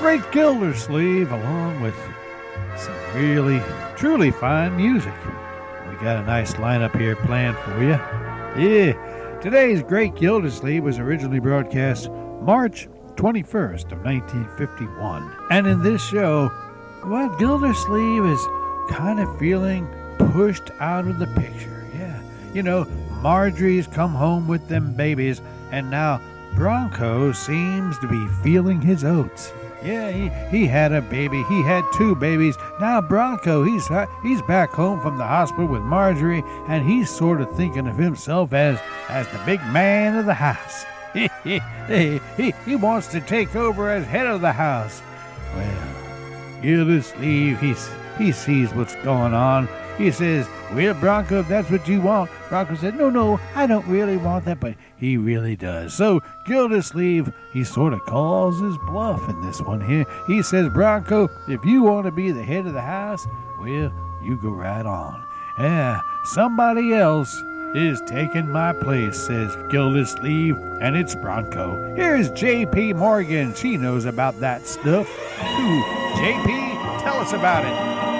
Great Gildersleeve, along with some really, truly fine music. We got a nice lineup here planned for you. Yeah, today's Great Gildersleeve was originally broadcast March 21st of 1951. And in this show, well, Gildersleeve is kind of feeling pushed out of the picture. Yeah. You know, Marjorie's come home with them babies, and now Bronco seems to be feeling his oats. Yeah, he, he had a baby. He had two babies. Now Bronco, he's uh, he's back home from the hospital with Marjorie, and he's sort of thinking of himself as as the big man of the house. he, he, he wants to take over as head of the house. Well, Gildersleeve, he's he sees what's going on. He says, Well, Bronco, if that's what you want. Bronco said, No, no, I don't really want that, but he really does. So Gildersleeve, he sort of calls his bluff in this one here. He says, Bronco, if you want to be the head of the house, well, you go right on. Yeah, somebody else is taking my place, says Gildersleeve, and it's Bronco. Here's Jaye P. Morgan. She knows about that stuff. Ooh, Jaye P., tell us about it.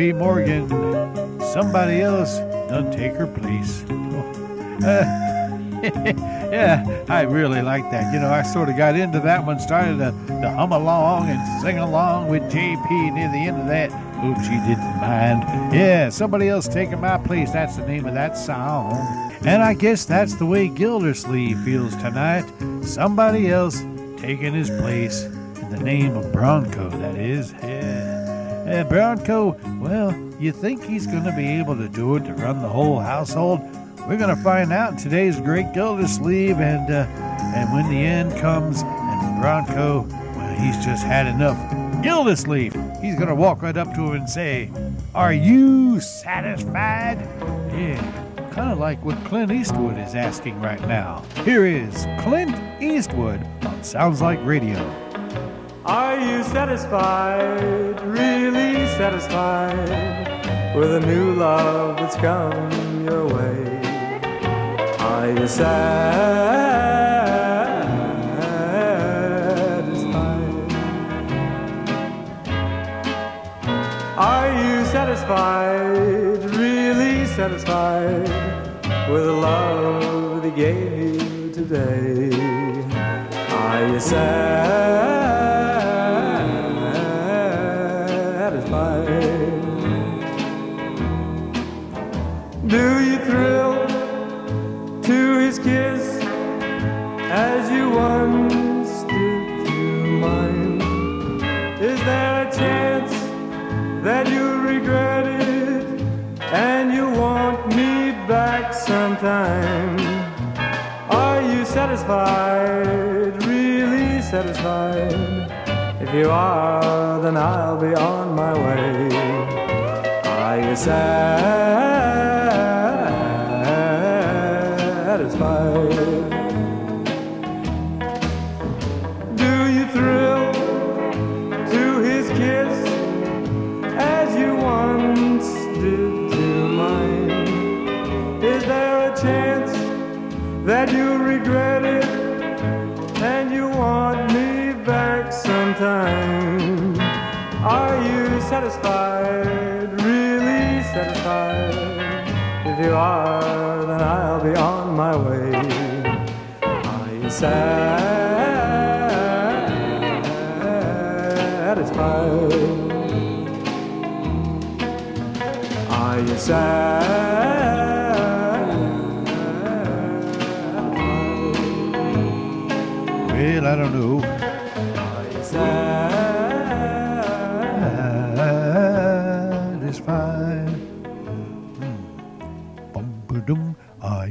Jaye P. Morgan. Somebody else done take her place. Uh, yeah, I really like that. You know, I sort of got into that one, started to, to hum along and sing along with Jaye P. near the end of that. Hope she didn't mind. Yeah, somebody else taking my place. That's the name of that song. And I guess that's the way Gildersleeve feels tonight. Somebody else taking his place in the name of Bronco, that is. Yeah. Bronco, well, you think he's going to be able to do it to run the whole household? We're going to find out in today's Great Gildersleeve, and uh, and when the end comes, and Bronco, well, he's just had enough. Gildersleeve, he's going to walk right up to him and say, "Are you satisfied?" Yeah, kind of like what Clint Eastwood is asking right now. Here is Clint Eastwood on Sounds Like Radio. Are you satisfied, really satisfied with a new love that's come your way? Are you satisfied? Are you satisfied, really satisfied with the love that he gave you today? Are you satisfied? Satisfied, really satisfied? If you are, then I'll be on my way. Are you satisfied? Do you thrill to his kiss as you once did to mine? Is there a chance that you regret sometime? Are you satisfied, really satisfied? If you are, then I'll be on my way. Are you satisfied? Are you satisfied?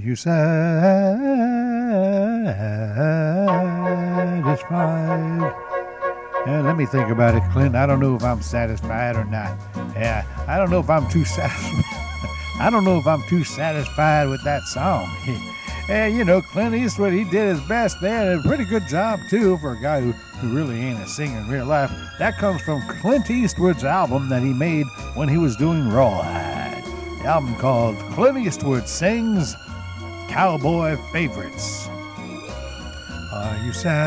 You satisfied? Yeah, let me think about it, Clint. I don't know if I'm satisfied or not. Yeah, I don't know if I'm too satisfied. I don't know if I'm too satisfied with that song. yeah, you know, Clint Eastwood, he did his best there, and a pretty good job, too, for a guy who, who really ain't a singer in real life. That comes from Clint Eastwood's album that he made when he was doing Rawhide. The album called Clint Eastwood Sings Cowboy Favorites. Are you satisfied?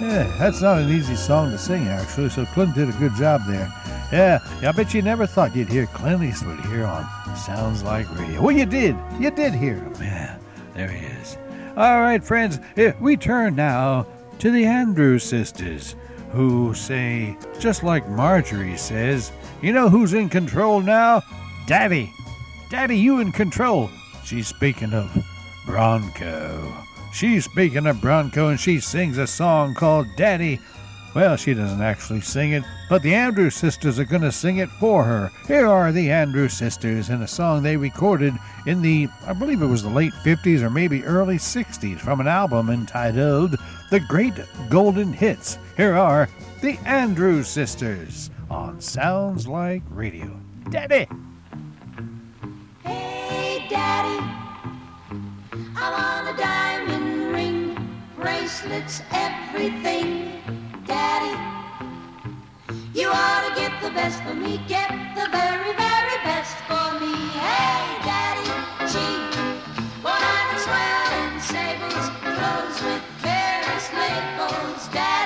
Yeah, that's not an easy song to sing, actually, so Clint did a good job there. Yeah, I bet you never thought you'd hear Clint Eastwood here on Sounds Like Radio. Well, you did. You did hear him. Yeah, there he is. All right, friends, eh, we turn now to the Andrews sisters, who say, just like Marjorie says, you know who's in control now? Daddy. Daddy, you in control. She's speaking of Bronco. She's speaking of Bronco and she sings a song called Daddy. Well, she doesn't actually sing it, but the Andrews sisters are going to sing it for her. Here are the Andrews sisters in a song they recorded in the, I believe it was the late 50s or maybe early 60s from an album entitled The Great Golden Hits. Here are the Andrews sisters on Sounds Like Radio. Daddy! Hey, Daddy, I want a diamond ring, bracelets, everything. Daddy, you ought to get the best for me, get the very, very best for me. Hey, Daddy, gee, what I'm swell in sables, clothes with careless labels. Daddy,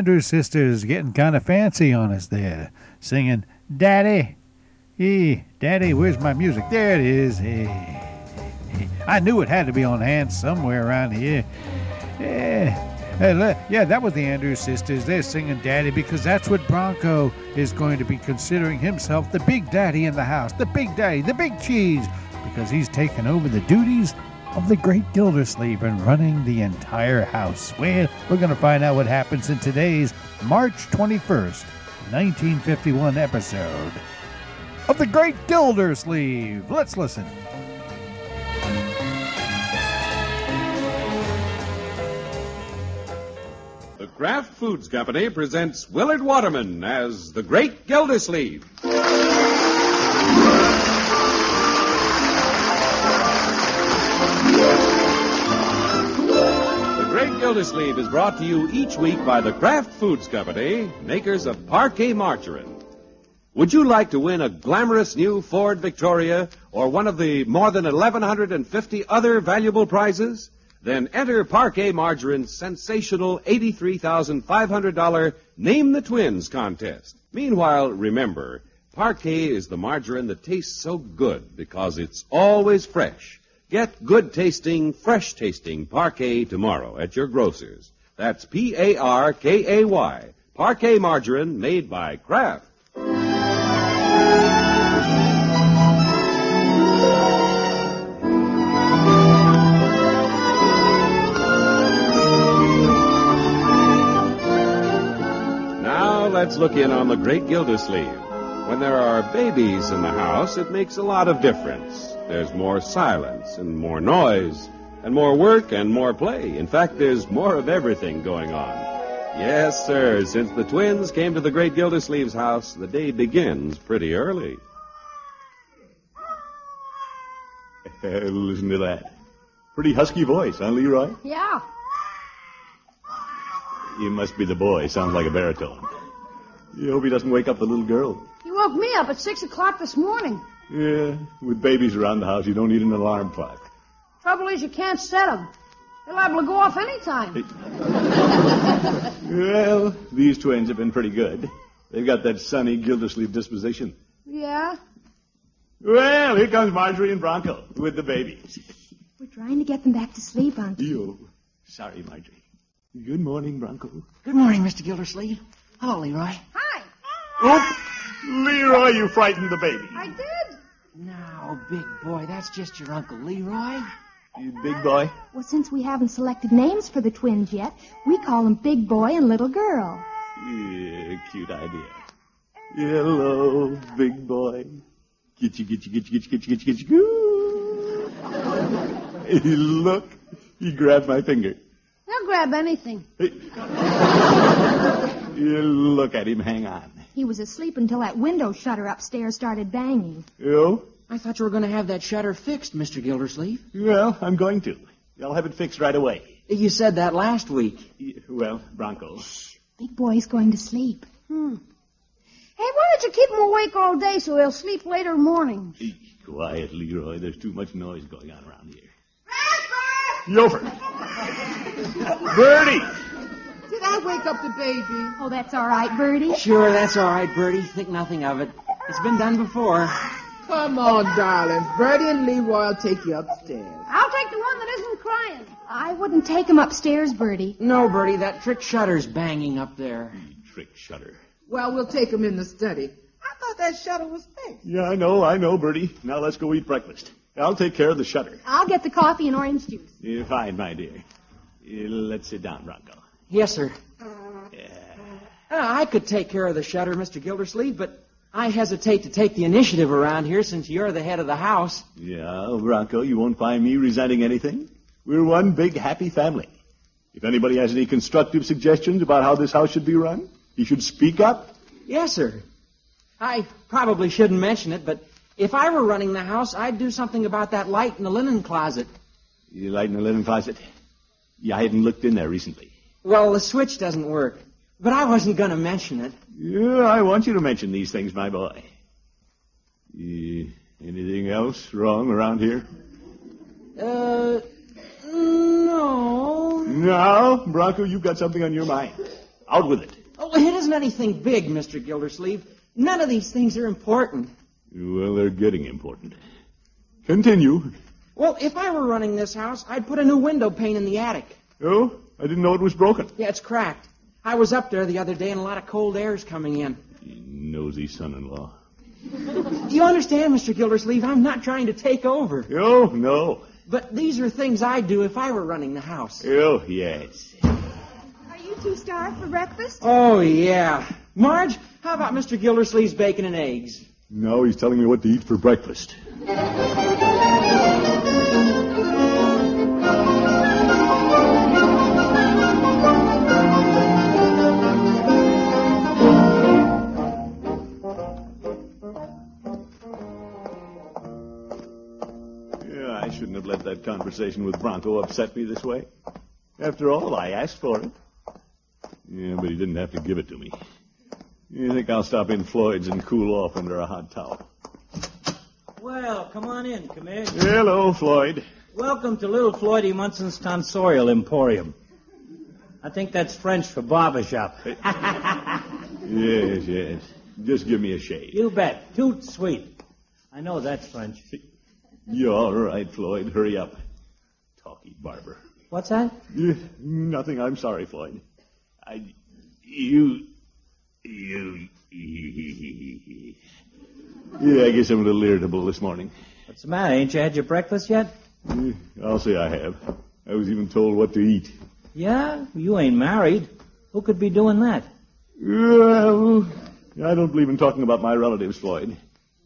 Andrews sisters getting kind of fancy on us there, singing, Daddy, hey, Daddy, where's my music? There it is. Hey, hey. I knew it had to be on hand somewhere around here. Yeah. Yeah, that was the Andrews sisters. They're singing Daddy because that's what Bronco is going to be considering himself the big daddy in the house, the big daddy, the big cheese, because he's taken over the duties of the great Gildersleeve and running the entire house. Well, we're going to find out what happens in today's March 21st, 1951 episode of the Great Gildersleeve. Let's listen. The Kraft Foods Company presents Willard Waterman as the Great Gildersleeve. Gildersleeve is brought to you each week by the Kraft Foods Company, makers of Parkay Margarine. Would you like to win a glamorous new Ford Victoria or one of the more than 1,150 other valuable prizes? Then enter Parkay Margarine's sensational $83,500 Name the Twins contest. Meanwhile, remember, Parkay is the margarine that tastes so good because it's always fresh. Get good tasting, fresh tasting Parkay tomorrow at your grocer's. That's P A R K A Y. Parkay margarine made by Kraft. Now let's look in on the great Gildersleeve. When there are babies in the house, it makes a lot of difference. There's more silence and more noise and more work and more play. In fact, there's more of everything going on. Yes, sir. Since the twins came to the great Gildersleeve's house, the day begins pretty early. listen to that. Pretty husky voice, huh, Leroy? Yeah. You must be the boy. Sounds like a baritone. You hope he doesn't wake up the little girl. He woke me up at six o'clock this morning. Yeah, with babies around the house, you don't need an alarm clock. Trouble is, you can't set them. They're liable to go off any time. Well, these twins have been pretty good. They've got that sunny Gildersleeve disposition. Yeah. Well, here comes Marjorie and Bronco with the babies. We're trying to get them back to sleep, Uncle. Yo, sorry, Marjorie. Good morning, Bronco. Good morning, Mr. Gildersleeve. Hello, Leroy. Hi. Oop! Leroy, you frightened the baby. I did. Now, big boy, that's just your Uncle Leroy. You big boy. Well, since we haven't selected names for the twins yet, we call them Big Boy and Little Girl. Yeah, cute idea. Hello, big boy. Get you, get you, get you, get you, get you, get you, get you. Hey, look, he grabbed my finger. They'll grab anything. Hey. Yeah, look at him hang on. He was asleep until that window shutter upstairs started banging. You? I thought you were going to have that shutter fixed, Mr. Gildersleeve. Well, I'm going to. I'll have it fixed right away. You said that last week. Yeah, Well, Bronco. Big Boy's going to sleep. Hmm. Hey, why don't you keep him awake all day so he'll sleep later morning? Hey, quiet, Leroy. There's too much noise going on around here. Yofer! Birdie! Did I wake up the baby? Oh, that's all right, Birdie. Sure, that's all right, Birdie. Think nothing of it. It's been done before. Come on, darling. Birdie and Leroy will take you upstairs. I'll take the one that isn't crying. I wouldn't take him upstairs, Birdie. No, Birdie, that trick shutter's banging up there. Hmm, trick shutter. Well, we'll take him in the study. I thought that shutter was fixed. Yeah, I know, I know, Birdie. Now let's go eat breakfast. I'll take care of the shutter. I'll get the coffee and orange juice. Yeah, fine, my dear. Yeah, let's sit down, Bronco. Yes, sir. Uh, I could take care of the shutter, Mr. Gildersleeve, but I hesitate to take the initiative around here since you're the head of the house. Yeah, Bronco, you won't find me resenting anything. We're one big happy family. If anybody has any constructive suggestions about how this house should be run, he should speak up. Yes, sir. I probably shouldn't mention it, but if I were running the house, I'd do something about that light in the linen closet. The light in the linen closet? Yeah, I hadn't looked in there recently. Well, the switch doesn't work, but I wasn't going to mention it. Yeah, I want you to mention these things, my boy. Eh, anything else wrong around here? Uh, no. No, Bronco, you've got something on your mind. Out with it. Oh, it isn't anything big, Mr. Gildersleeve. None of these things are important. Well, they're getting important. Continue. Well, if I were running this house, I'd put a new window pane in the attic. Oh, I didn't know it was broken. Yeah, it's cracked. I was up there the other day and a lot of cold air's coming in. You Nosy son-in-law. Do you understand, Mr. Gildersleeve? I'm not trying to take over. Oh, no. But these are things I'd do if I were running the house. Oh, yes. Are you two starved for breakfast? Oh, yeah. Marge, how about Mr. Gildersleeve's bacon and eggs? No, he's telling me what to eat for breakfast. Shouldn't have let that conversation with Bronco upset me this way. After all, I asked for it. Yeah, but he didn't have to give it to me. You think I'll stop in Floyd's and cool off under a hot towel? Well, come on in, Commish. Hello, Floyd. Welcome to Little Floydie Munson's Tonsorial Emporium. I think that's French for barber shop. Yes, yes. Just give me a shave. You bet. Toot sweet. I know that's French. You're all right, Floyd. Hurry up. Talky barber. What's that? Eh, nothing. I'm sorry, Floyd. I, you, you. Yeah, I guess I'm a little irritable this morning. What's the matter? Ain't you had your breakfast yet? Eh, I'll say I have. I was even told what to eat. Yeah? You ain't married. Who could be doing that? Well, I don't believe in talking about my relatives, Floyd.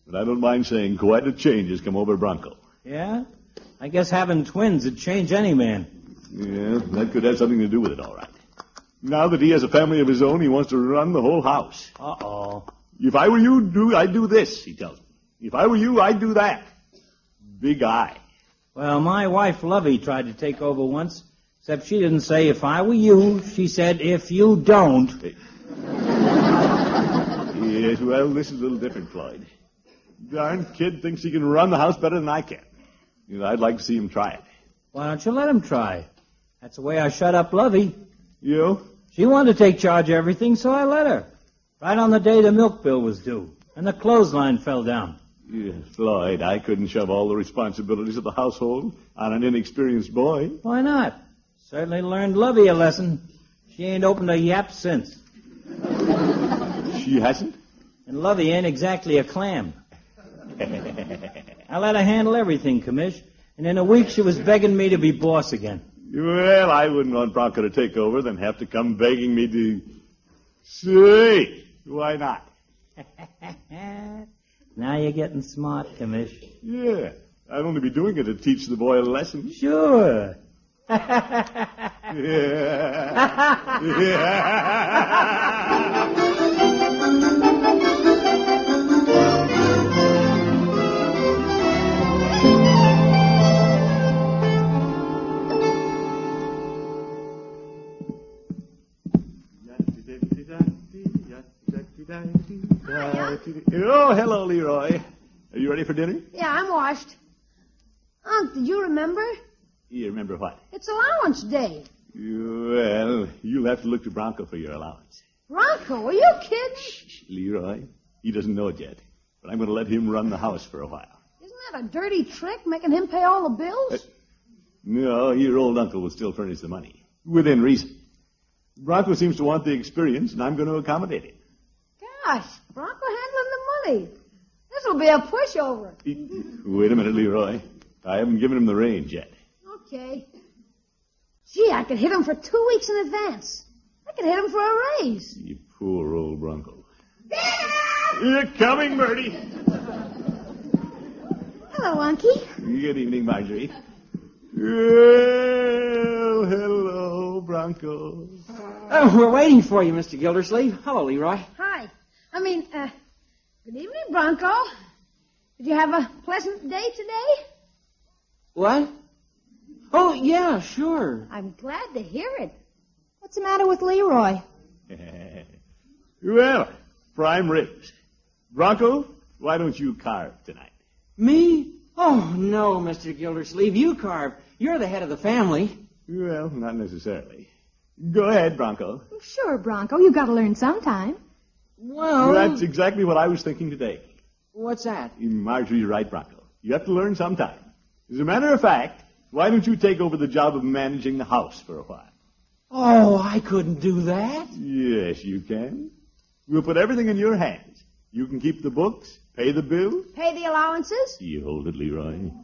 But I don't mind saying quite a change has come over Bronco. Yeah? I guess having twins would change any man. Yeah, that could have something to do with it, all right. Now that he has a family of his own, he wants to run the whole house. Uh-oh. If I were you, do I'd do this, he tells me. If I were you, I'd do that. Big eye. Well, my wife Lovey tried to take over once, except she didn't say if I were you. She said if you don't. Yes, well, this is a little different, Floyd. Darn kid thinks he can run the house better than I can. You know, I'd like to see him try it. Why don't you let him try? That's the way I shut up Lovey. You? She wanted to take charge of everything, so I let her. Right on the day the milk bill was due, and the clothesline fell down. Yes, Floyd, I couldn't shove all the responsibilities of the household on an inexperienced boy. Why not? Certainly learned Lovey a lesson. She ain't opened a yap since. She hasn't? And Lovey ain't exactly a clam. I let her handle everything, Commish. And in a week she was begging me to be boss again. Well, I wouldn't want Bronco to take over, then have to come begging me to. Say, why not? now you're getting smart, Commish. Yeah, I'd only be doing it to teach the boy a lesson. Sure. Yeah. yeah. Oh, hello, Leroy. Are you ready for dinner? Yeah, I'm washed. Unc, did you remember? You remember what? It's allowance day. Well, you'll have to look to Bronco for your allowance. Bronco, are you kidding? Leroy, he doesn't know it yet, but I'm going to let him run the house for a while. Isn't that a dirty trick, making him pay all the bills? Uh, no, your old uncle will still furnish the money, within reason. Bronco seems to want the experience, and I'm going to accommodate him. Gosh, Bronco handling the money. This will be a pushover. Wait a minute, Leroy. I haven't given him the range yet. Okay. Gee, I could hit him for two weeks in advance. I could hit him for a raise. You poor old Bronco. You're coming, Birdie. Hello, Unky. Good evening, Marjorie. Well, hello, Bronco. Oh, we're waiting for you, Mr. Gildersleeve. Hello, Leroy. Hi. I mean, uh, good evening, Bronco. Did you have a pleasant day today? What? Oh, yeah, sure. I'm glad to hear it. What's the matter with Leroy? well, prime ribs. Bronco, Why don't you carve tonight? Me? Oh, no, Mr. Gildersleeve. You carve. You're the head of the family. Well, not necessarily. Go ahead, Bronco. Sure, Bronco. You've got to learn sometime. Well, That's exactly what I was thinking today. what's that? Marjorie's right, Bronco. You have to learn sometime. As a matter of fact, why don't you take over the job of managing the house for a while? Oh, I couldn't do that. Yes, you can. We'll put everything in your hands. You can keep the books, pay the bill. Pay the allowances? You hold it, Leroy.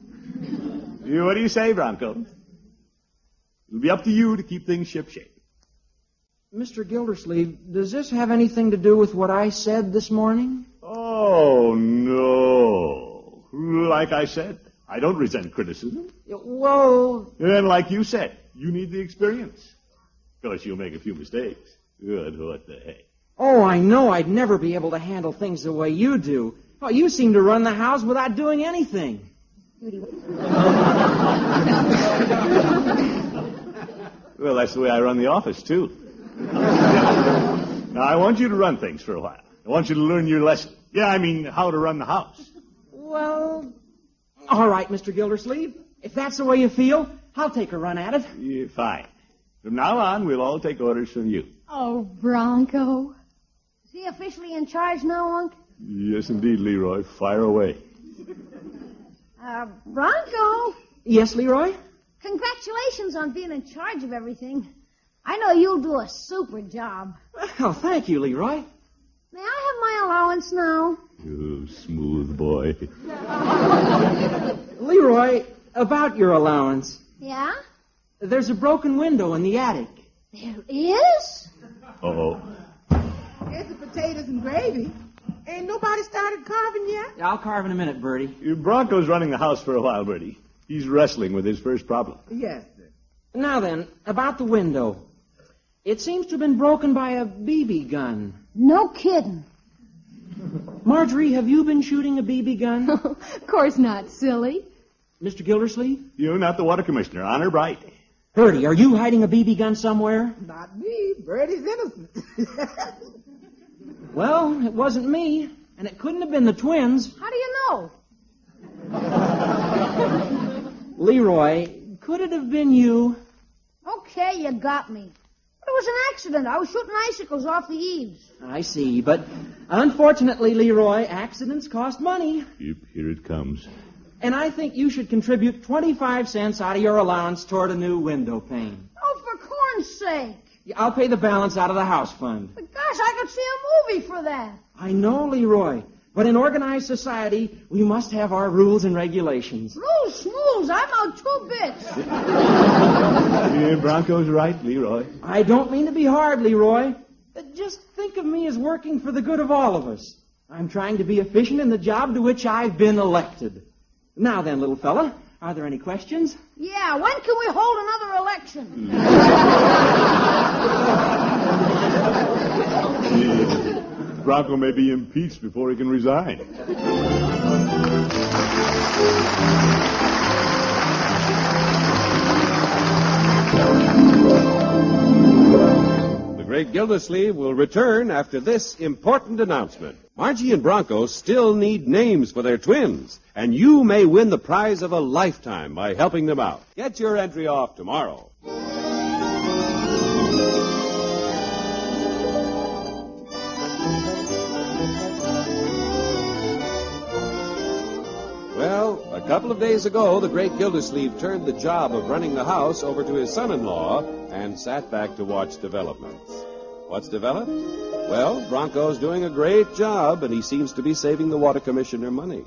What do you say, Bronco? It'll be up to you to keep things shipshape. Mr. Gildersleeve, does this have anything to do with what I said this morning? Oh, no. Like I said, I don't resent criticism. Well, And like you said, you need the experience. Of course, you'll make a few mistakes. Good, what the heck. oh, I know I'd never be able to handle things the way you do. Oh, you seem to run the house without doing anything. Well, that's the way I run the office, too. Now, I want you to run things for a while. I want you to learn your lesson. Yeah, I mean, how to run the house. Well, all right, Mr. Gildersleeve. If that's the way you feel, I'll take a run at it. Yeah, fine. From now on, we'll all take orders from you. Oh, Bronco. Is he officially in charge now, Unc? Yes, indeed, Leroy. Fire away. Uh, Bronco, Yes, Leroy? congratulations on being in charge of everything. I know you'll do a super job. Well, thank you, Leroy. May I have my allowance now? You smooth boy. Leroy, about your allowance. Yeah? There's a broken window in the attic. There is? Oh. Here's the potatoes and gravy. Ain't nobody started carving yet? Yeah, I'll carve in a minute, Birdie. Bronco's running the house for a while, Birdie. He's wrestling with his first problem. Yes, sir. Now then, about the window. It seems to have been broken by a BB gun. No kidding. Marjorie, have you been shooting a BB gun? of course not, silly. Mr. Gildersleeve? You, not the water commissioner. Honor bright. Birdie, are you hiding a BB gun somewhere? Not me. Birdie's innocent. Well, it wasn't me, and it couldn't have been the twins. How do you know? Leroy, could it have been you? Okay, you got me. But it was an accident. I was shooting icicles off the eaves. I see, but unfortunately, Leroy, accidents cost money. Yep, here it comes. And I think you should contribute 25 cents out of your allowance toward a new window pane. Oh, for corn's sake. I'll pay the balance out of the house fund. But gosh, I could see a movie for that. I know, Leroy, but in organized society, we must have our rules and regulations. Rules, schmools, I'm out two bits. Yeah, Bronco's right, Leroy. I don't mean to be hard, Leroy, but just think of me as working for the good of all of us. I'm trying to be efficient in the job to which I've been elected. Now then, little fella, are there any questions? Yeah, when can we hold another election? Bronco may be impeached before he can resign. The great Gildersleeve will return after this important announcement. Margie and Bronco still need names for their twins, and you may win the prize of a lifetime by helping them out. Get your entry off tomorrow. Couple of days ago, the great Gildersleeve turned the job of running the house over to his son-in-law and sat back to watch developments. What's developed? Well, Bronco's doing a great job, and he seems to be saving the water commissioner money.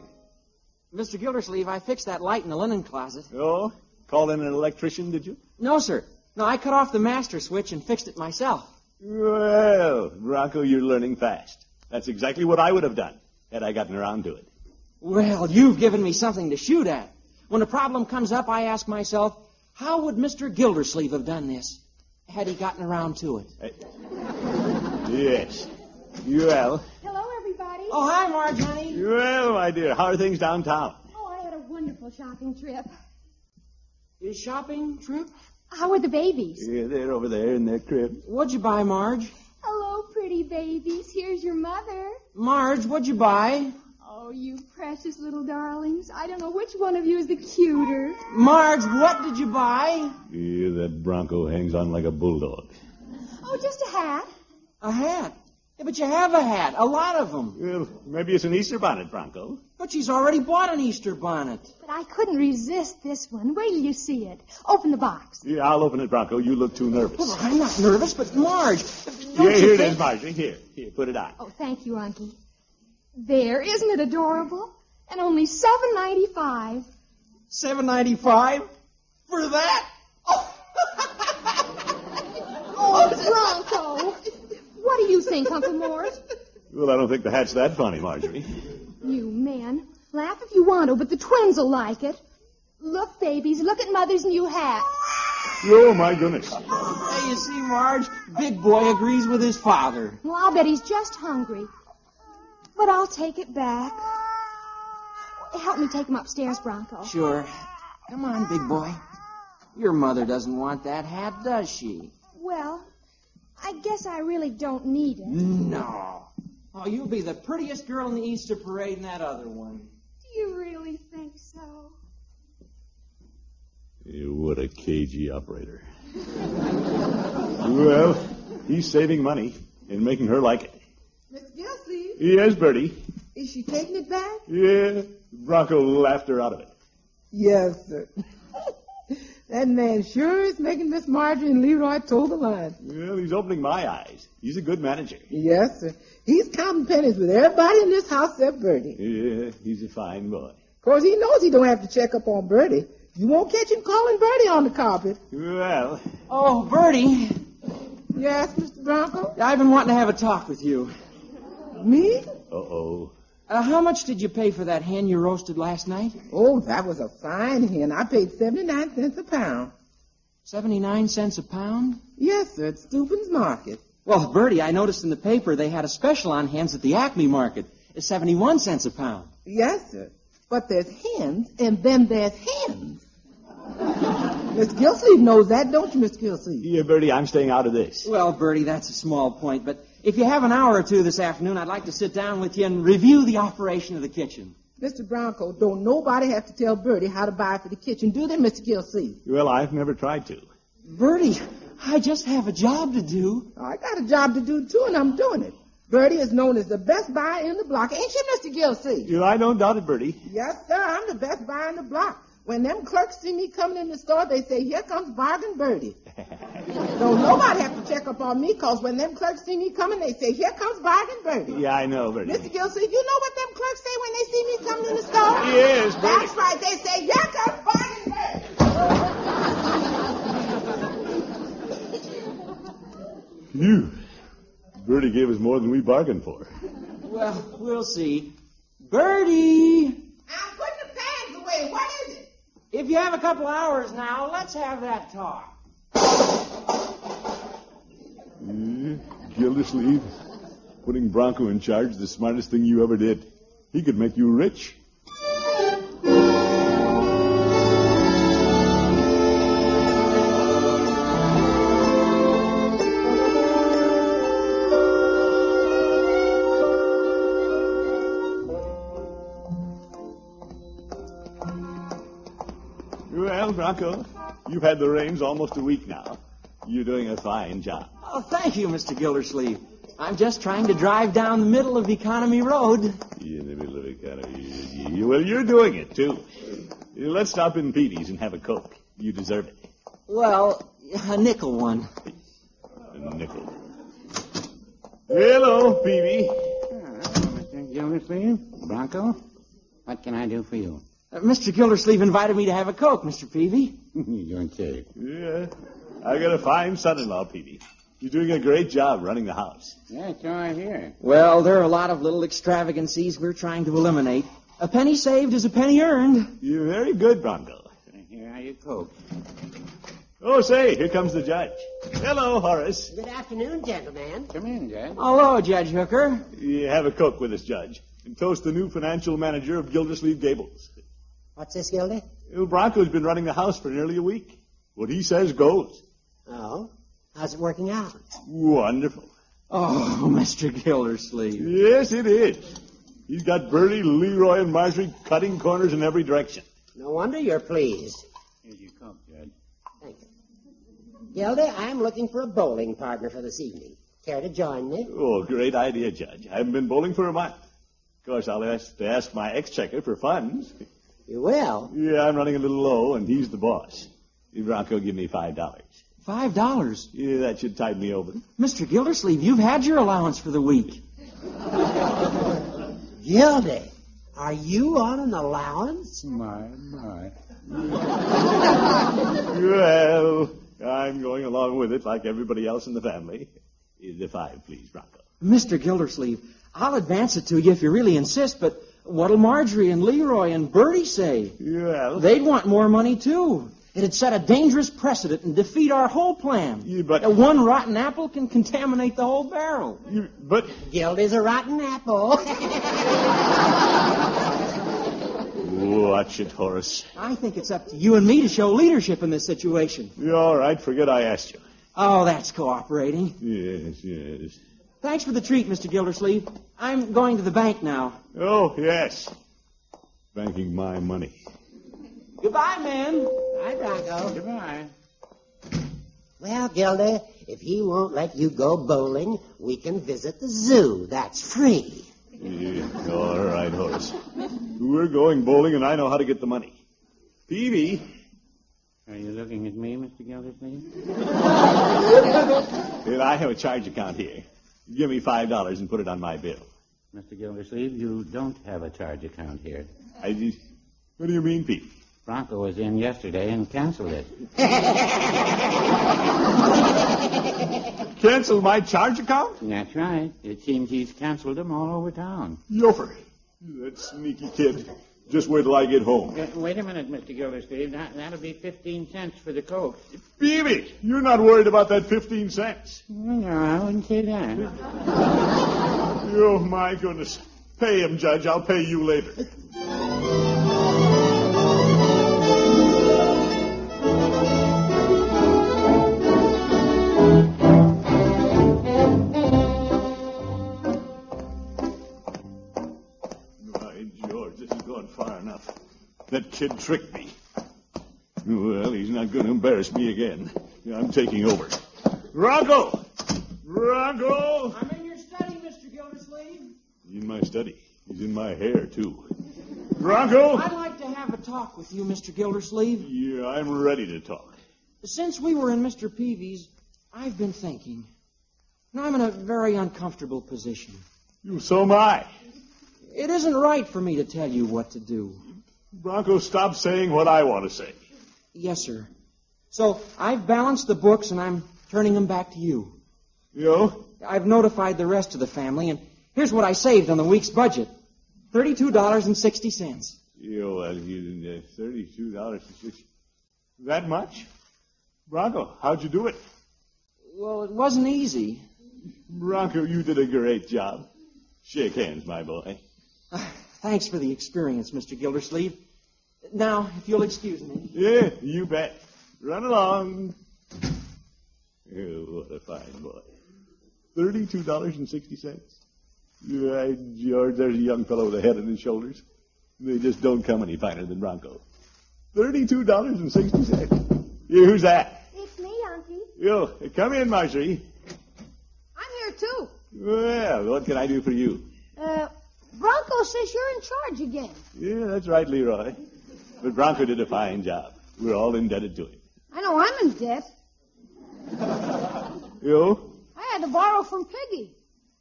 Mr. Gildersleeve, I fixed that light in the linen closet. Oh? Called in an electrician, did you? No, sir. No, I cut off the master switch and fixed it myself. Well, Bronco, you're learning fast. That's exactly what I would have done had I gotten around to it. Well, you've given me something to shoot at. When a problem comes up, I ask myself, how would Mr. Gildersleeve have done this had he gotten around to it? Yes. Well, Hello, everybody. Oh, hi, Marge, honey. well, my dear, how are things downtown? Oh, I had a wonderful shopping trip. Your shopping trip? How are the babies? Yeah, they're over there in their crib. What'd you buy, Marge? Hello, pretty babies. Here's your mother. Marge, what'd you buy? Oh, you precious little darlings. I don't know which one of you is the cuter. Marge, what did you buy? Yeah, that Bronco hangs on like a bulldog. Oh, just a hat. A hat. Yeah, but you have a hat. A lot of them. Well, maybe it's an Easter bonnet, Bronco. But she's already bought an Easter bonnet. But I couldn't resist this one. Wait till you see it. Open the box. Yeah, I'll open it, Bronco. You look too nervous. Well, I'm not nervous, but Marge, don't yeah, you here it think... is, Marjorie. Here, here, put it on. Oh, thank you, Unky. There, isn't it adorable? And only seven ninety five. Seven ninety five for that? Oh, oh Bronco! What do you think, Uncle Morris? Well, I don't think the hat's that funny, Marjorie. You man. laugh if you want to, but the twins will like it. Look, babies, look at Mother's new hat. Oh, my goodness. Hey, you see, Marge, Big Boy agrees with his father. Well, I'll bet he's just hungry. But I'll take it back. Help me take him upstairs, Bronco. Sure. Come on, Big Boy. Your mother doesn't want that hat, does she? Well, I guess I really don't need it. No. Oh, you'll be the prettiest girl in the Easter parade in that other one. Do you really think so? You would a cagey operator. well, he's saving money and making her like it. Miss Gilsey, Yes, Birdie. is she taking it back? Yeah, Bronco laughed her out of it. Yes, sir. that man sure is making Miss Marjorie and Leroy toe the line. Well, he's opening my eyes. He's a good manager. Yes, sir. He's counting pennies with everybody in this house except Birdie. Yeah, he's a fine boy. Of course, he knows he don't have to check up on Birdie. You won't catch him calling Birdie on the carpet. Well, Oh, Birdie, Yes, Mr. Bronco? I've been wanting to have a talk with you. Me? uh-oh. Uh, how much did you pay for that hen you roasted last night? Oh, that was a fine hen. I paid 79 cents a pound. 79 cents a pound? Yes, sir, at Steuben's Market. Well, Birdie, I noticed in the paper they had a special on hens at the Acme Market. It's 71 cents a pound. Yes, sir. But there's hens, and then there's hens. Miss Gilsleeve knows that, don't you, Miss Gilsleeve? Yeah, Birdie, I'm staying out of this. Well, Birdie, that's a small point, but if you have an hour or two this afternoon, I'd like to sit down with you and review the operation of the kitchen. Mr. Bronco, don't nobody have to tell Birdie how to buy for the kitchen, do they, Mr. Gilsey? Well, I've never tried to. Birdie, I just have a job to do. I got a job to do, too, and I'm doing it. Birdie is known as the best buyer in the block, ain't you, Mr. Gilsey? Yeah, I don't doubt it, Birdie. Yes, sir, I'm the best buyer in the block. When them clerks see me coming in the store, they say, here comes Bargain Birdie. Don't nobody have to check up on me, cause when them clerks see me coming, they say, here comes Bargain Birdie. Yeah, I know, Birdie. Mr. Gilsleeve, you know what them clerks say when they see me coming in the store? Yes, Birdie. That's right, they say, here comes Bargain Birdie. Phew. Birdie gave us more than we bargained for. Well, we'll see. Birdie, I'm putting the pads away. What is it? if you have a couple hours now, let's have that talk. Hmm, Gildersleeve, putting Bronco in charge, the smartest thing you ever did. He could make you rich. Well, Bronco, you've had the reins almost a week now. You're doing a fine job. Oh, thank you, Mr. Gildersleeve. I'm just trying to drive down the middle of Economy Road. In the middle of it, kind of. Well, you're doing it too. Let's stop in Peavey's and have a coke. You deserve it. Well, a nickel one. A nickel. Hello, Peavey. Ah, Mr. Gildersleeve? Bronco? What can I do for you? Uh, Mr. Gildersleeve invited me to have a Coke, Mr. Peavey. you okay? Yeah, I got a fine son-in-law, Peavey. You're doing a great job running the house. Yeah, so I hear. Well, there are a lot of little extravagancies we're trying to eliminate. A penny saved is a penny earned. You're very good, Bronco. Here are your Coke. Oh, say, here comes the judge. Hello, Horace. Good afternoon, gentlemen. Come in, Judge. Hello, Judge Hooker. You have a coke with us, Judge, and toast the new financial manager of Gildersleeve Gables. What's this, Gildy? Well, Bronco's been running the house for nearly a week. What he says goes. Oh, how's it working out? Wonderful. Oh, Mr. Gildersleeve. Yes, it is. He's got Birdie, Leroy, and Marjorie cutting corners in every direction. No wonder you're pleased. Here's your coat, Judge. Thank you. Gildy, I'm looking for a bowling partner for this evening. Care to join me? Oh, great idea, Judge. I haven't been bowling for a month. Of course, I'll have to ask my exchequer for funds. You will? Yeah, I'm running a little low, and he's the boss. Bronco, give me five dollars. Five dollars. Yeah, that should tide me over. Mr. Gildersleeve, you've had your allowance for the week. Gildy, are you on an allowance? My, my. Well, I'm going along with it like everybody else in the family. The five, please, Bronco. Mr. Gildersleeve, I'll advance it to you if you really insist, but what'll Marjorie and Leroy and Birdie say? Well, They'd want more money, too. It'd set a dangerous precedent and defeat our whole plan. Yeah, but- Uh, one rotten apple can contaminate the whole barrel. you, but Gildy's a rotten apple. watch it, Horace. I think it's up to you and me to show leadership in this situation. You're all right. Forget I asked you. Oh, that's cooperating. Yes, yes. Thanks for the treat, Mr. Gildersleeve. I'm going to the bank now. Oh, yes. Banking my money. Goodbye, man. Hi, Bronco. Goodbye. Well, Gildy, if he won't let you go bowling, we can visit the zoo. That's free. Yeah, all right, Horace. We're going bowling, and I know how to get the money. Peavey, Are you looking at me, Mr. Gildersleeve? and I have a charge account here. Give me five dollars and put it on my bill. Mr. Gildersleeve, you don't have a charge account here. I just, what do you mean, Pete? Bronco was in yesterday and canceled it. Cancel my charge account? That's right. It seems he's canceled them all over town. Yofer. That sneaky kid. Just wait till I get home. Uh, wait a minute, Mr. Gildersleeve. That, that'll be 15 cents for the Coke. Peavey, you're not worried about that 15 cents. No, I wouldn't say that. Oh, my goodness. Pay him, Judge. I'll pay you later. By George, this has gone far enough. That kid tricked me. Well, he's not going to embarrass me again. I'm taking over. Rocco! Rocco! In my study. He's in my hair, too. Bronco! I'd like to have a talk with you, Mr. Gildersleeve. Yeah, I'm ready to talk. Since we were in Mr. Peavey's, I've been thinking. Now, I'm in a very uncomfortable position. You, so am I. It isn't right for me to tell you what to do. Bronco, stop saying what I want to say. Yes, sir. So I've balanced the books and I'm turning them back to you. You know? I've notified the rest of the family, and Here's what I saved on the week's budget. $32.60. Yeah, well, you, $32.60. That much? Bronco, how'd you do it? Well, it wasn't easy. Bronco, you did a great job. Shake hands, my boy. Uh, thanks for the experience, Mr. Gildersleeve. Now, if you'll excuse me. Yeah, you bet. Run along. Oh, what a fine boy. $32.60. Right, George, there's a young fellow with a head on his shoulders. They just don't come any finer than Bronco. Thirty-two dollars and sixty cents. Who's that? It's me, Unky. Yo, come in, Marjorie. I'm here, too. Well, what can I do for you? Uh, Bronco says you're in charge again. Yeah, that's right, Leroy. But Bronco did a fine job. We're all indebted to him. I know I'm in debt. You? I had to borrow from Piggy.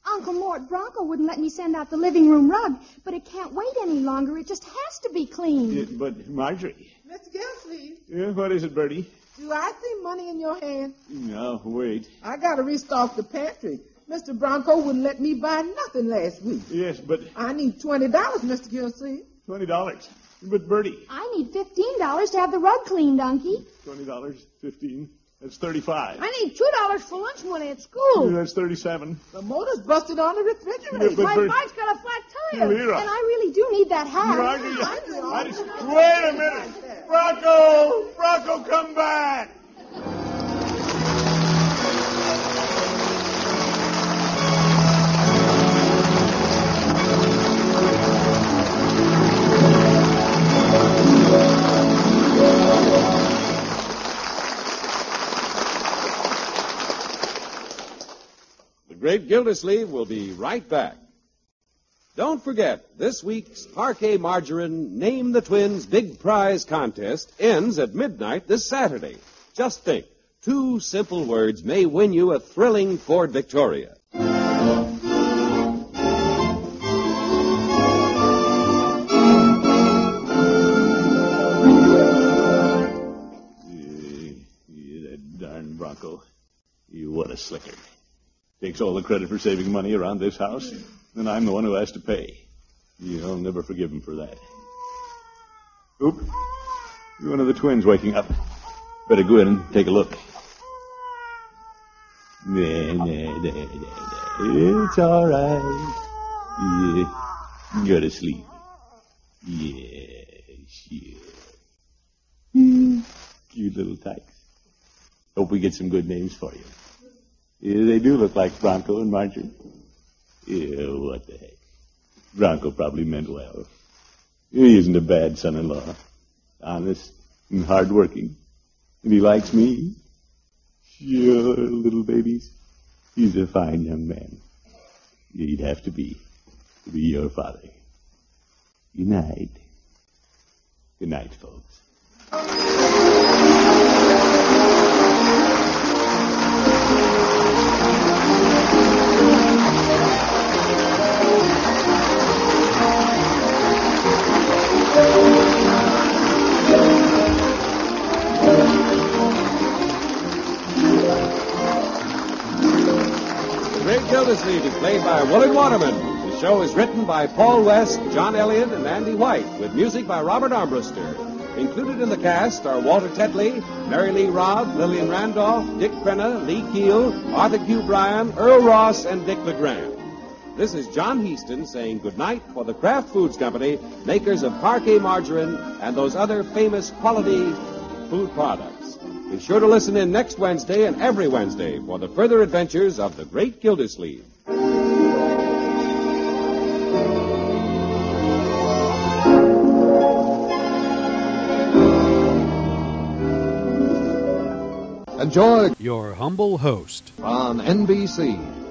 Uncle Mort, Bronco wouldn't let me send out the living room rug, but it can't wait any longer. It just has to be cleaned. Yeah, but Marjorie. Mr. Gilsleeve, Yeah, what is it, Birdie? do I see money in your hand? No, wait. I gotta restock the pantry. Mr. Bronco wouldn't let me buy nothing last week. Yes, but I need twenty dollars, Mr. Gilsleeve. twenty dollars. But Birdie, I need fifteen dollars to have the rug cleaned, Unky. twenty dollars, fifteen. That's thirty-five. I need two dollars for lunch money at school. Yeah, that's thirty-seven. The motor's busted on the refrigerator. Yeah, but My bike's got a flat tire. Lyra. And I really do need that hat. Marjorie, I just, wait a minute. Bronco! Bronco, come back! Gildersleeve will be right back. Don't forget, this week's Parkay Margarine Name the Twins Big Prize contest ends at midnight this Saturday. Just think, two simple words may win you a thrilling Ford Victoria. Yeah, that darn Bronco. You what a slicker. Takes all the credit for saving money around this house, and I'm the one who has to pay. You'll never forgive him for that. Oop. One of the twins waking up. Better go in and take a look. Nah, nah, nah. It's all right. Yeah. Go to sleep. Yeah, sure. Hmm. Cute little tykes. Hope we get some good names for you. Yeah, they do look like Bronco and Marjorie. Yeah, what the heck. Bronco probably meant well. He isn't a bad son-in-law. Honest and hard-working. And he likes me. Sure, little babies. He's a fine young man. He'd have to be, to be your father. Good night. Good night, folks. By Willard Waterman. The show is written by Paul West, John Elliott, and Andy White, with music by Robert Armbruster. Included in the cast are Walter Tetley, Mary Lee Robb, Lillian Randolph, Dick Crenna, Lee Keel, Arthur Q. Bryan, Earle Ross, and Dick LeGrand. This is John Hiestand saying goodnight for the Kraft Foods Company, makers of Parkay margarine and those other famous quality food products. Be sure to listen in next Wednesday and every Wednesday for the further adventures of the Great Gildersleeve. Enjoy Your humble host. on NBC.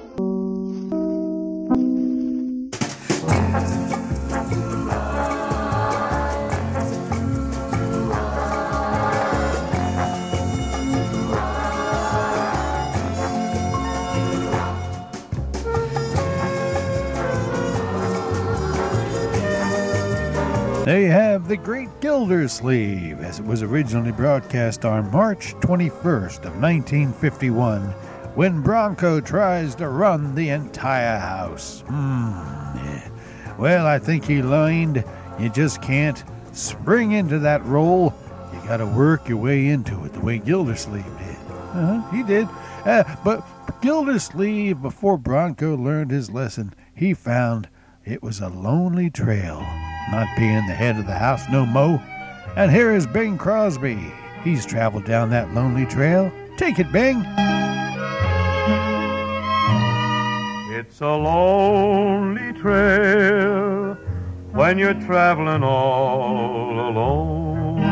There you have The Great Gildersleeve, as it was originally broadcast on March 21st of 1951, when Bronco tries to run the entire house. Hmm. Well, I think he learned you just can't spring into that role. You gotta work your way into it, the way Gildersleeve did. Uh-huh, he did. Uh, but Gildersleeve, before Bronco learned his lesson, he found it was a lonely trail, not being the head of the house no mo. And here is Bing Crosby. He's traveled down that lonely trail. Take it, Bing. It's a lonely trail when you're traveling all alone.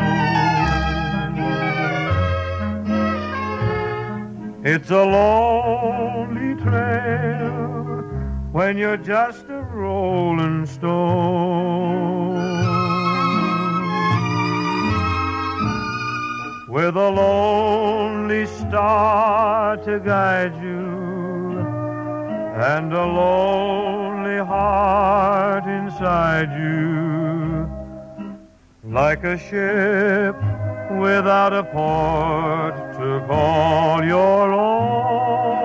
It's a lonely trail when you're just a rolling stone. With a lonely star to guide you and a lonely heart inside you, like a ship without a port to call your own.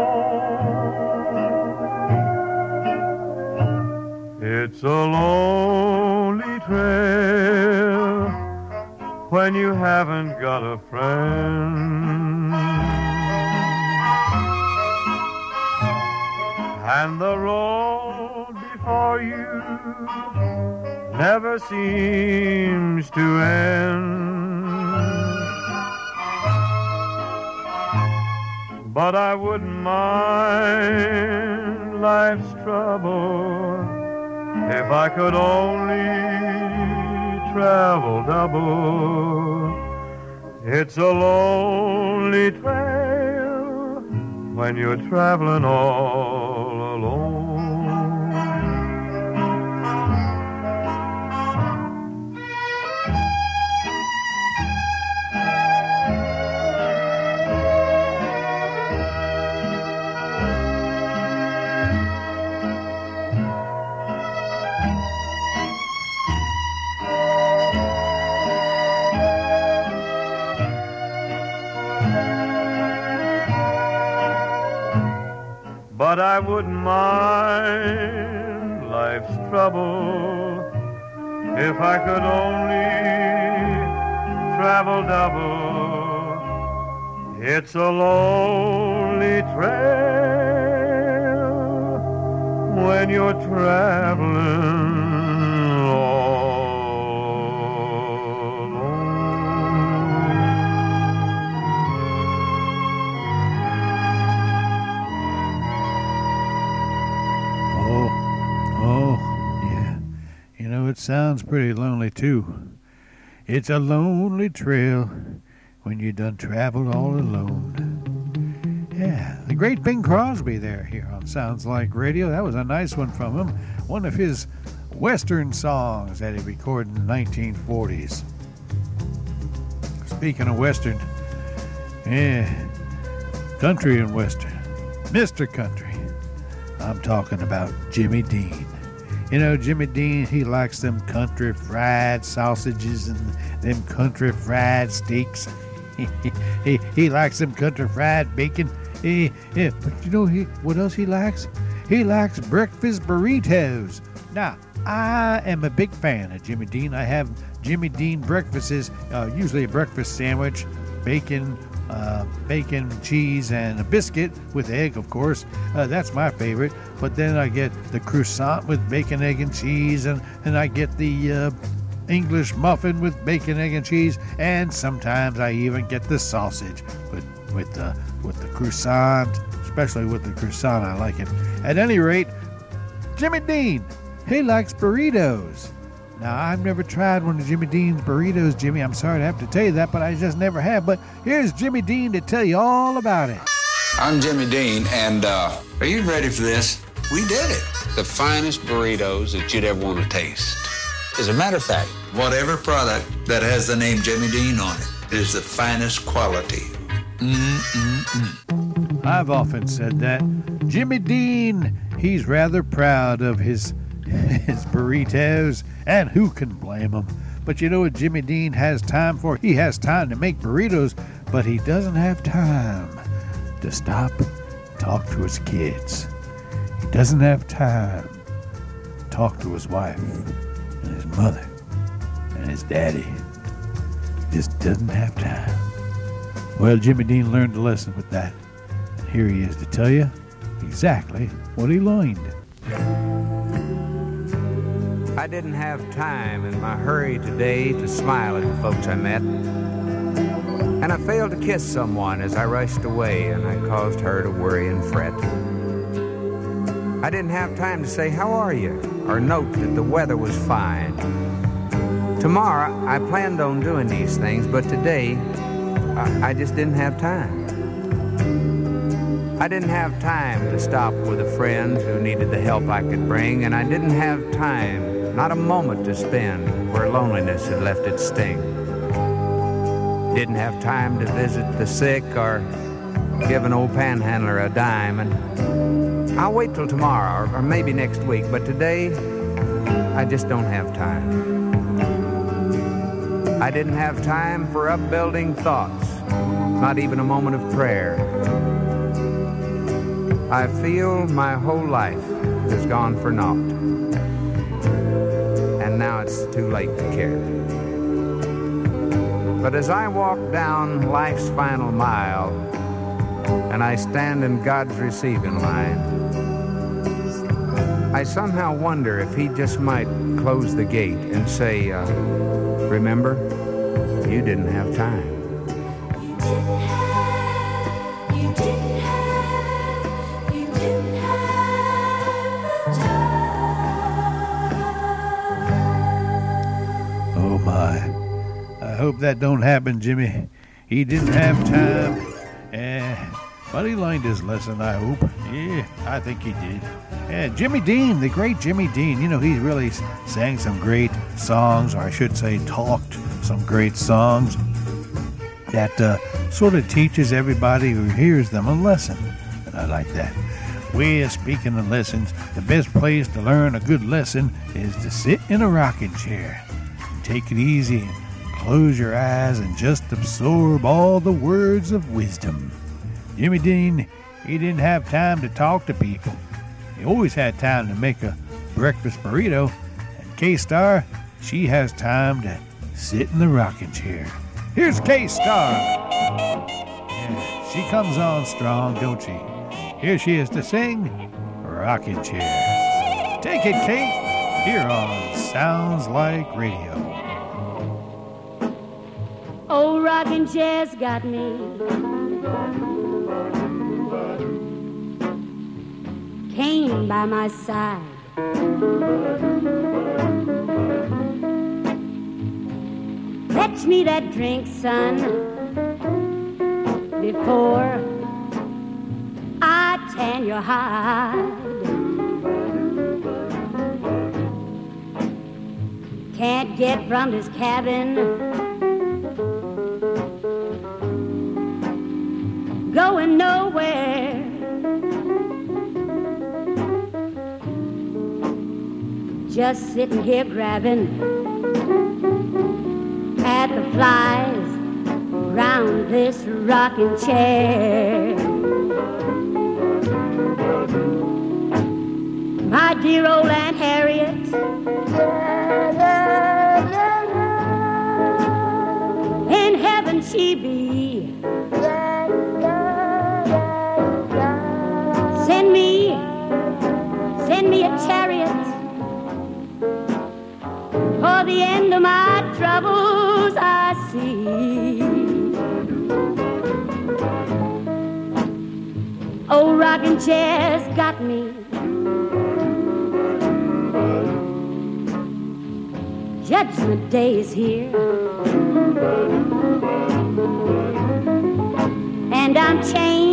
It's a lonely trail when you haven't got a friend. and the road before you never seems to end. But I wouldn't mind life's trouble if I could only travel double. It's a lonely trail when you're traveling all alone. But I wouldn't mind life's trouble if I could only travel double. It's a lonely trail when you're traveling it sounds pretty lonely, too. It's a lonely trail when you done traveled all alone. Yeah, the great Bing Crosby there here on Sounds Like Radio. That was a nice one from him. One of his Western songs that he recorded in the 1940s. Speaking of Western, yeah, country and Western. Mr. Country. I'm talking about Jimmy Dean. You know, Jimmy Dean, he likes them country fried sausages and them country fried steaks. he, he likes them country fried bacon. He, yeah, but you know he what else he likes? He likes breakfast burritos. Now, I am a big fan of Jimmy Dean. I have Jimmy Dean breakfasts, uh, usually a breakfast sandwich, bacon, uh, bacon, cheese, and a biscuit with egg, of course. Uh, that's my favorite. But then I get the croissant with bacon, egg, and cheese, and, and I get the uh, English muffin with bacon, egg, and cheese, and sometimes I even get the sausage with with the with the croissant, especially with the croissant. I like it. At any rate, Jimmy Dean, he likes burritos. Now, I've never tried one of Jimmy Dean's burritos, Jimmy. I'm sorry to have to tell you that, but I just never have. But here's Jimmy Dean to tell you all about it. I'm Jimmy Dean, and uh, are you ready for this? We did it. The finest burritos that you'd ever want to taste. As a matter of fact, whatever product that has the name Jimmy Dean on it is the finest quality. Mm-mm-mm. I've often said that. Jimmy Dean, he's rather proud of his his burritos, and who can blame him? But you know what Jimmy Dean has time for? He has time to make burritos, but he doesn't have time to stop talk to his kids. He doesn't have time to talk to his wife and his mother and his daddy. He just doesn't have time. Well, Jimmy Dean learned a lesson with that. And here he is to tell you exactly what he learned. I didn't have time in my hurry today to smile at the folks I met. And I failed to kiss someone as I rushed away, and I caused her to worry and fret. I didn't have time to say, How are you? or note that the weather was fine. Tomorrow, I planned on doing these things, but today, I, I just didn't have time. I didn't have time to stop with a friend who needed the help I could bring, and I didn't have time, not a moment to spend where loneliness had left its sting. Didn't have time to visit the sick or give an old panhandler a dime, and I'll wait till tomorrow or, or maybe next week, but today, I just don't have time. I didn't have time for upbuilding thoughts, not even a moment of prayer. I feel my whole life has gone for naught. Now it's too late to care. But as I walk down life's final mile, and I stand in God's receiving line, I somehow wonder if He just might close the gate and say, uh, Remember, you didn't have time. Hope that don't happen, Jimmy. He didn't have time. Eh, but he learned his lesson, I hope. Yeah, I think he did. Yeah, Jimmy Dean, the great Jimmy Dean. You know, he really sang some great songs, or I should say, talked some great songs that uh, sort of teaches everybody who hears them a lesson. And I like that. Well, speaking of lessons, the best place to learn a good lesson is to sit in a rocking chair. And take it easy close your eyes and just absorb all the words of wisdom. Jimmy Dean, he didn't have time to talk to people. He always had time to make a breakfast burrito. And Kay Starr, she has time to sit in the rocking chair. Here's Kay Starr. Yeah, she comes on strong, don't she? Here she is to sing Rocking Chair. Take it, Kate, here on Sounds Like Radio. Oh, rockin' chair's got me. Came by my side. Fetch me that drink, son, before I tan your hide. Can't get from this cabin. Going nowhere. Just sitting here grabbing at the flies round this rocking chair. My dear old of my troubles I see. Oh, rocking chair's got me. Judgment Day is here. And I'm chained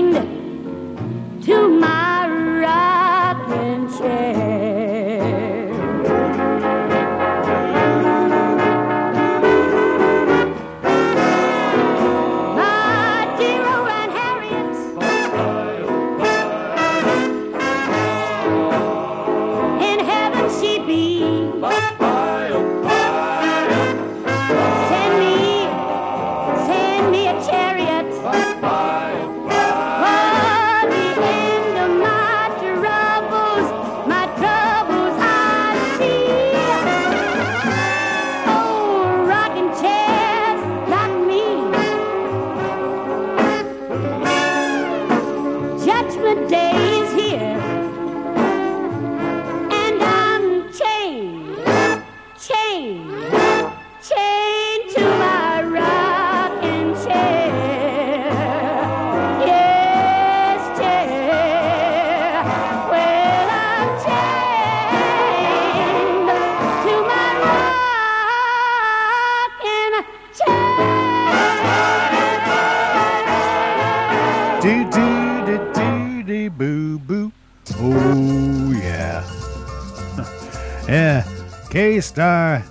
Starr,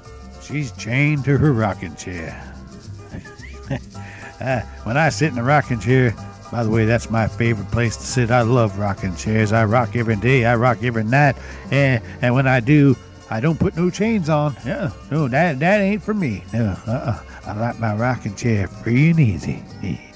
she's chained to her rocking chair. uh, when I sit in a rocking chair, by the way, that's my favorite place to sit. I love rocking chairs. I rock every day. I rock every night. And and when I do, I don't put no chains on. Yeah, no, that that ain't for me. No, uh-uh. I like my rocking chair free and easy.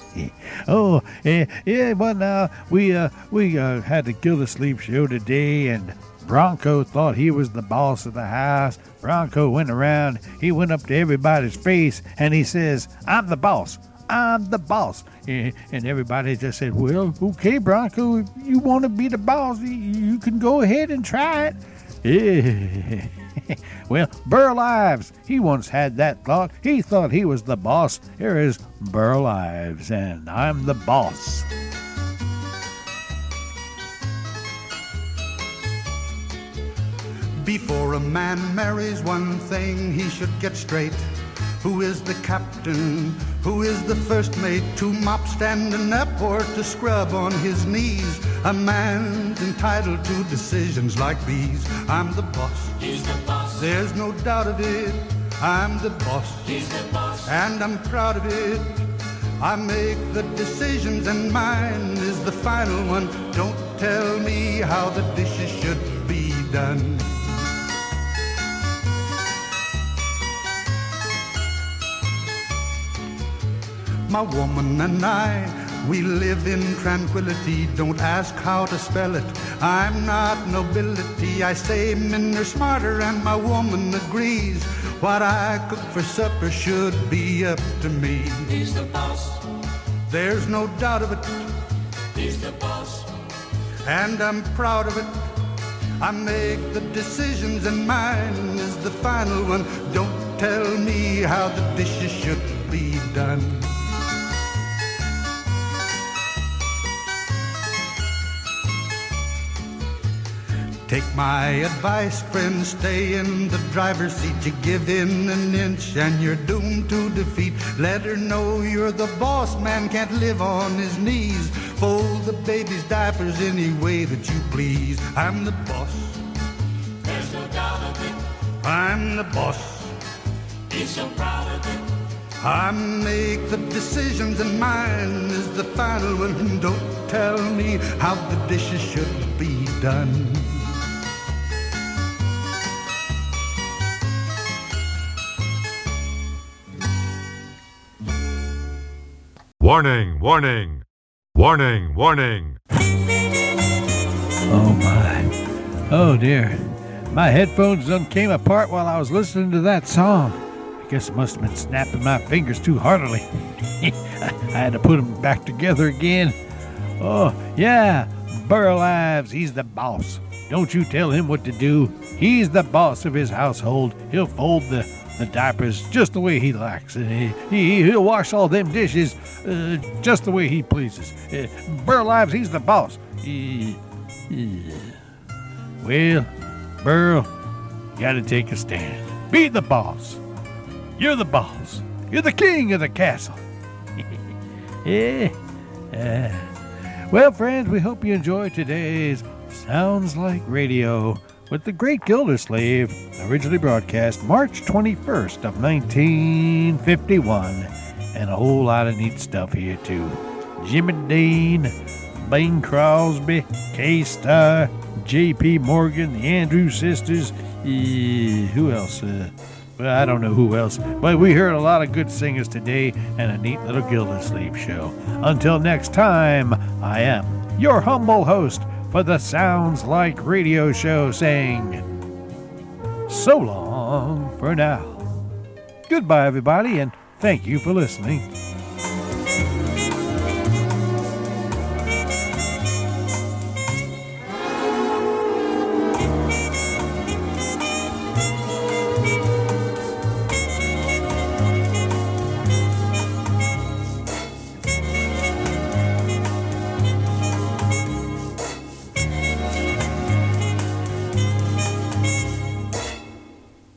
Oh, yeah, yeah. Well, now we uh we uh had the Gildersleeve show today, and Bronco thought he was the boss of the house. Bronco went around. He went up to everybody's face and he says, "I'm the boss. I'm the boss." And everybody just said, "Well, okay, Bronco. If you want to be the boss, you- can go ahead and try it." Well, Burl Ives, he once had that thought. He thought he was the boss. Here is Burl Ives, and I'm the boss. Before a man marries, one thing he should get straight. Who is the captain? Who is the first mate to mop standing up or to scrub on his knees? A man's entitled to decisions like these. I'm the boss. He's the boss. There's no doubt of it. I'm the boss. He's the boss. And I'm proud of it. I make the decisions and mine is the final one. Don't tell me how the dishes should be done. My woman and I, we live in tranquility. Don't ask how to spell it. I'm not nobility. I say men are smarter, and my woman agrees. What I cook for supper should be up to me. He's the boss. There's no doubt of it, He's the boss. and I'm proud of it. I make the decisions, and mine is the final one. Don't tell me how the dishes should be done. Take my advice, friend, stay in the driver's seat. You give in an inch and you're doomed to defeat. Let her know you're the boss, man can't live on his knees. Fold the baby's diapers any way that you please. I'm the boss, There's no doubt of it. I'm the boss. He's so proud of it. I make the decisions and mine is the final one. Don't tell me how the dishes should be done. Warning, warning, warning, warning. Oh my. Oh dear. My headphones done came apart while I was listening to that song. I guess I must have been snapping my fingers too heartily. I had to put them back together again. Oh, yeah. Burl Ives, he's the boss. Don't you tell him what to do. He's the boss of his household. He'll fold the, the diapers just the way he likes. He, he, he'll wash all them dishes uh, just the way he pleases. Uh, Burl Ives, he's the boss. Uh, well, Burl, gotta take a stand. Be the boss. You're the boss. You're the king of the castle. yeah. Uh, well, friends, we hope you enjoyed today's Sounds Like Radio with the Great Gildersleeve, originally broadcast March 21st of 1951, and a whole lot of neat stuff here too. Jimmy Dean, Bing Crosby, Kay Starr, J.P. Morgan, the Andrews Sisters, eh, who else? Uh, well, I don't know who else, but we heard a lot of good singers today and a neat little Gildersleeve show. Until next time, I am your humble host for the Sounds Like Radio show saying, so long for now. Goodbye, everybody, and thank you for listening.